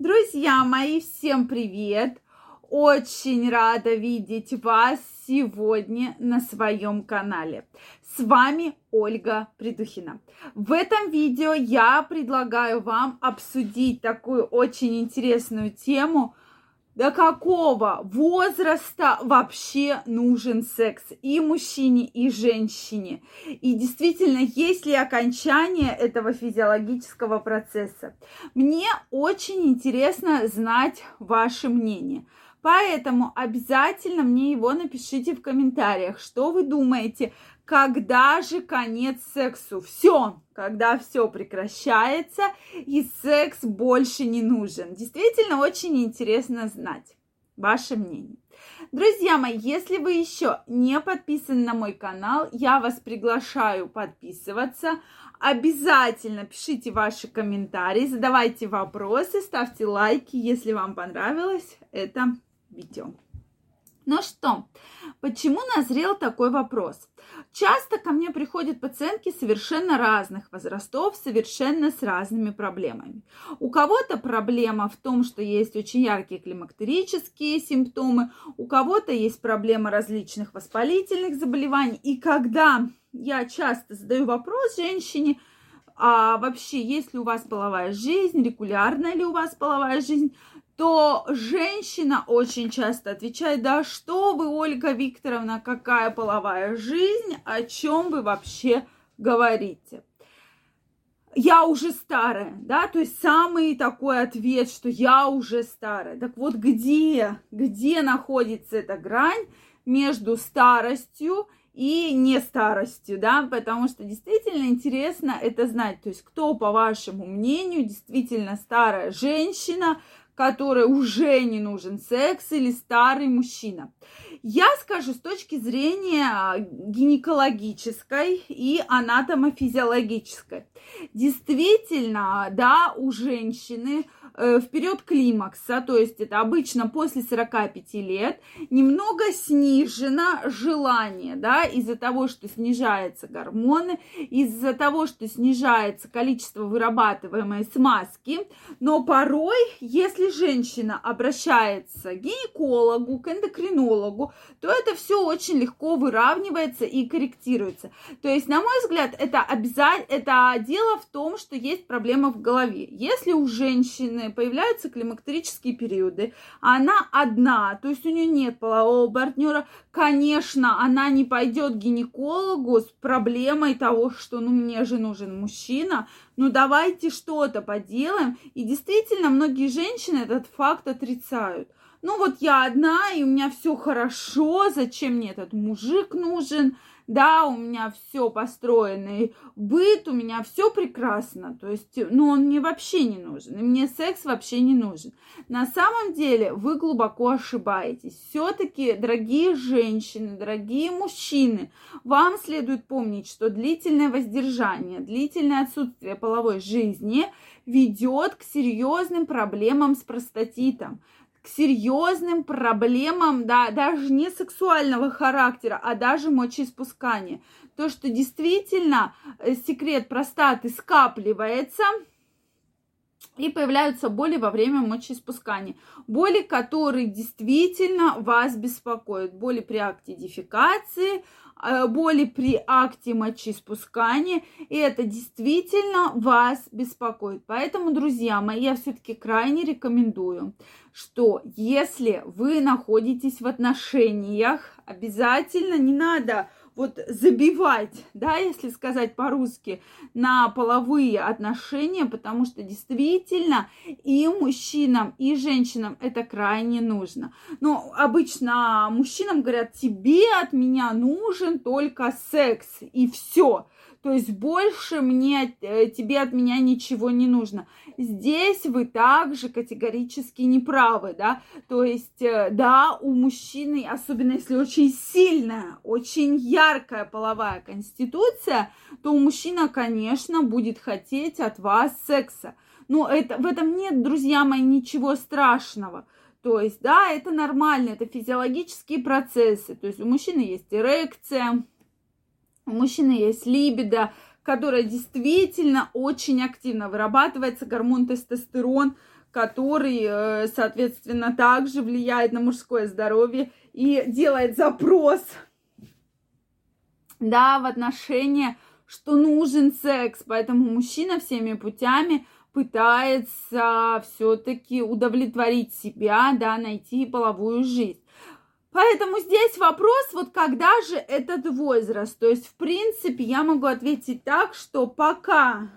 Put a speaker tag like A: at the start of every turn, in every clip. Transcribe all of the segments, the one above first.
A: Друзья мои, всем привет! Очень рада видеть вас сегодня на своем канале. С вами Ольга Придухина. В этом видео я предлагаю вам обсудить такую очень интересную тему – до какого возраста вообще нужен секс и мужчине, и женщине. И действительно, есть ли окончание этого физиологического процесса. Мне очень интересно знать ваше мнение. Поэтому обязательно мне его напишите в комментариях, что вы думаете, когда же конец сексу? Все, когда все прекращается и секс больше не нужен. Действительно, очень интересно знать ваше мнение. Друзья мои, если вы еще не подписаны на мой канал, я вас приглашаю подписываться. Обязательно пишите ваши комментарии, задавайте вопросы, ставьте лайки, если вам понравилось это видео. Ну что, почему назрел такой вопрос? Часто ко мне приходят пациентки совершенно разных возрастов, совершенно с разными проблемами. У кого-то проблема в том, что есть очень яркие климактерические симптомы, у кого-то есть проблема различных воспалительных заболеваний. И когда я часто задаю вопрос женщине, а вообще, есть ли у вас половая жизнь, регулярная ли у вас половая жизнь, то женщина очень часто отвечает, да что вы, Ольга Викторовна, какая половая жизнь, о чем вы вообще говорите? Я уже старая, да, то есть самый такой ответ, что я уже старая. Так вот, где, где находится эта грань между старостью и не старостью, да, потому что действительно интересно это знать, то есть кто, по вашему мнению, действительно старая женщина, которой уже не нужен секс или старый мужчина. Я скажу с точки зрения гинекологической и анатомофизиологической. Действительно, да, у женщины э, в период климакса, то есть это обычно после 45 лет, немного снижено желание, да, из-за того, что снижаются гормоны, из-за того, что снижается количество вырабатываемой смазки, но порой, если женщина обращается к гинекологу, к эндокринологу, то это все очень легко выравнивается и корректируется. То есть, на мой взгляд, это обязательно, это дело в том, что есть проблема в голове. Если у женщины появляются климактерические периоды, она одна, то есть у нее нет полового партнера, конечно, она не пойдет к гинекологу с проблемой того, что ну мне же нужен мужчина, ну давайте что-то поделаем. И действительно, многие женщины этот факт отрицают. Ну вот я одна, и у меня все хорошо, зачем мне этот мужик нужен, да, у меня все построенный быт, у меня все прекрасно, то есть, ну, он мне вообще не нужен, и мне секс вообще не нужен. На самом деле вы глубоко ошибаетесь. Все-таки, дорогие женщины, дорогие мужчины, вам следует помнить, что длительное воздержание, длительное отсутствие половой жизни ведет к серьезным проблемам с простатитом к серьезным проблемам, да, даже не сексуального характера, а даже мочеиспускания. То, что действительно э, секрет простаты скапливается, и появляются боли во время мочеиспускания. Боли, которые действительно вас беспокоят. Боли при акте дефекации, Э, боли при акте мочеиспускания, и это действительно вас беспокоит. Поэтому, друзья мои, я все-таки крайне рекомендую, что если вы находитесь в отношениях, обязательно не надо вот забивать, да, если сказать по-русски, на половые отношения, потому что действительно и мужчинам, и женщинам это крайне нужно. Но обычно мужчинам говорят, тебе от меня нужен только секс, и все. То есть больше мне, э, тебе от меня ничего не нужно. Здесь вы также категорически не правы, да. То есть, э, да, у мужчины, особенно если очень сильная, очень яркая половая конституция, то у мужчины, конечно, будет хотеть от вас секса. Но это, в этом нет, друзья мои, ничего страшного. То есть, да, это нормально, это физиологические процессы. То есть у мужчины есть эрекция, у мужчины есть либидо, которая действительно очень активно вырабатывается, гормон тестостерон, который, э, соответственно, также влияет на мужское здоровье и делает запрос, да, в отношения, что нужен секс. Поэтому мужчина всеми путями пытается все-таки удовлетворить себя, да, найти половую жизнь. Поэтому здесь вопрос, вот когда же этот возраст? То есть, в принципе, я могу ответить так, что пока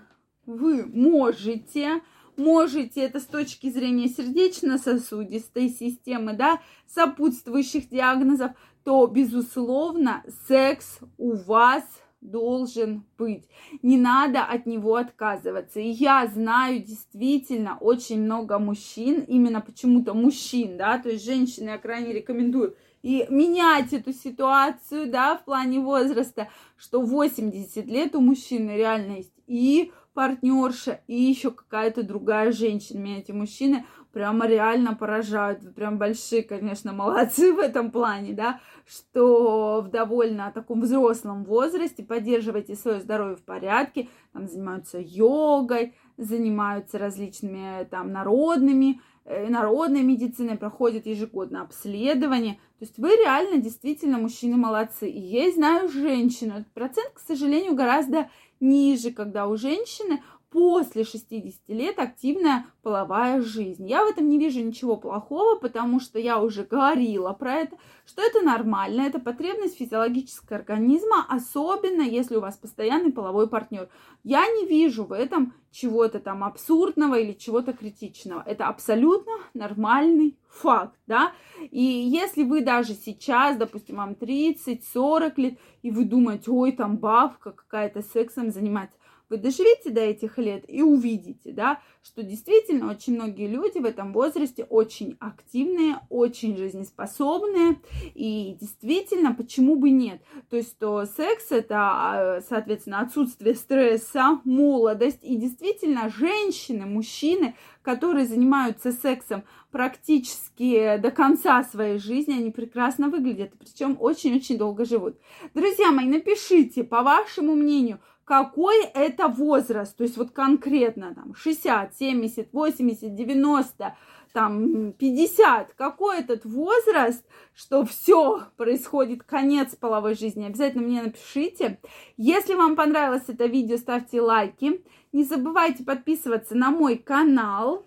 A: вы можете, можете, это с точки зрения сердечно-сосудистой системы, да, сопутствующих диагнозов, то, безусловно, секс у вас должен быть. Не надо от него отказываться. И я знаю действительно очень много мужчин, именно почему-то мужчин, да, то есть женщины я крайне рекомендую и менять эту ситуацию, да, в плане возраста, что 80 лет у мужчины реально есть и партнерша, и еще какая-то другая женщина. Меня эти мужчины прямо реально поражают. Прям большие, конечно, молодцы в этом плане, да, что в довольно таком взрослом возрасте поддерживаете свое здоровье в порядке, там занимаются йогой, занимаются различными там народными, э, народной медициной, проходят ежегодно обследование. То есть вы реально действительно мужчины молодцы. И я знаю женщину. Этот процент, к сожалению, гораздо ниже, когда у женщины после 60 лет активная половая жизнь. Я в этом не вижу ничего плохого, потому что я уже говорила про это, что это нормально, это потребность физиологического организма, особенно если у вас постоянный половой партнер. Я не вижу в этом чего-то там абсурдного или чего-то критичного. Это абсолютно нормальный факт, да. И если вы даже сейчас, допустим, вам 30-40 лет, и вы думаете, ой, там бабка какая-то сексом занимается, вы доживете до этих лет и увидите, да, что действительно очень многие люди в этом возрасте очень активные, очень жизнеспособные, и действительно, почему бы нет? То есть, что секс это, а, соответственно, отсутствие стресса, молодость, и действительно женщины, мужчины, которые занимаются сексом практически до конца своей жизни, они прекрасно выглядят, причем очень-очень долго живут. Друзья мои, напишите, по вашему мнению, какой это возраст, то есть вот конкретно там 60, 70, 80, 90, там 50, какой этот возраст, что все происходит, конец половой жизни, обязательно мне напишите. Если вам понравилось это видео, ставьте лайки. Не забывайте подписываться на мой канал.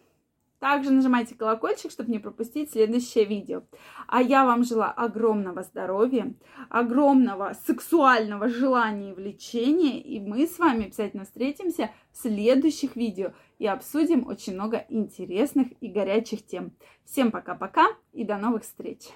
A: Также нажимайте колокольчик, чтобы не пропустить следующее видео. А я вам желаю огромного здоровья, огромного сексуального желания и влечения. И мы с вами обязательно встретимся в следующих видео и обсудим очень много интересных и горячих тем. Всем пока-пока и до новых встреч!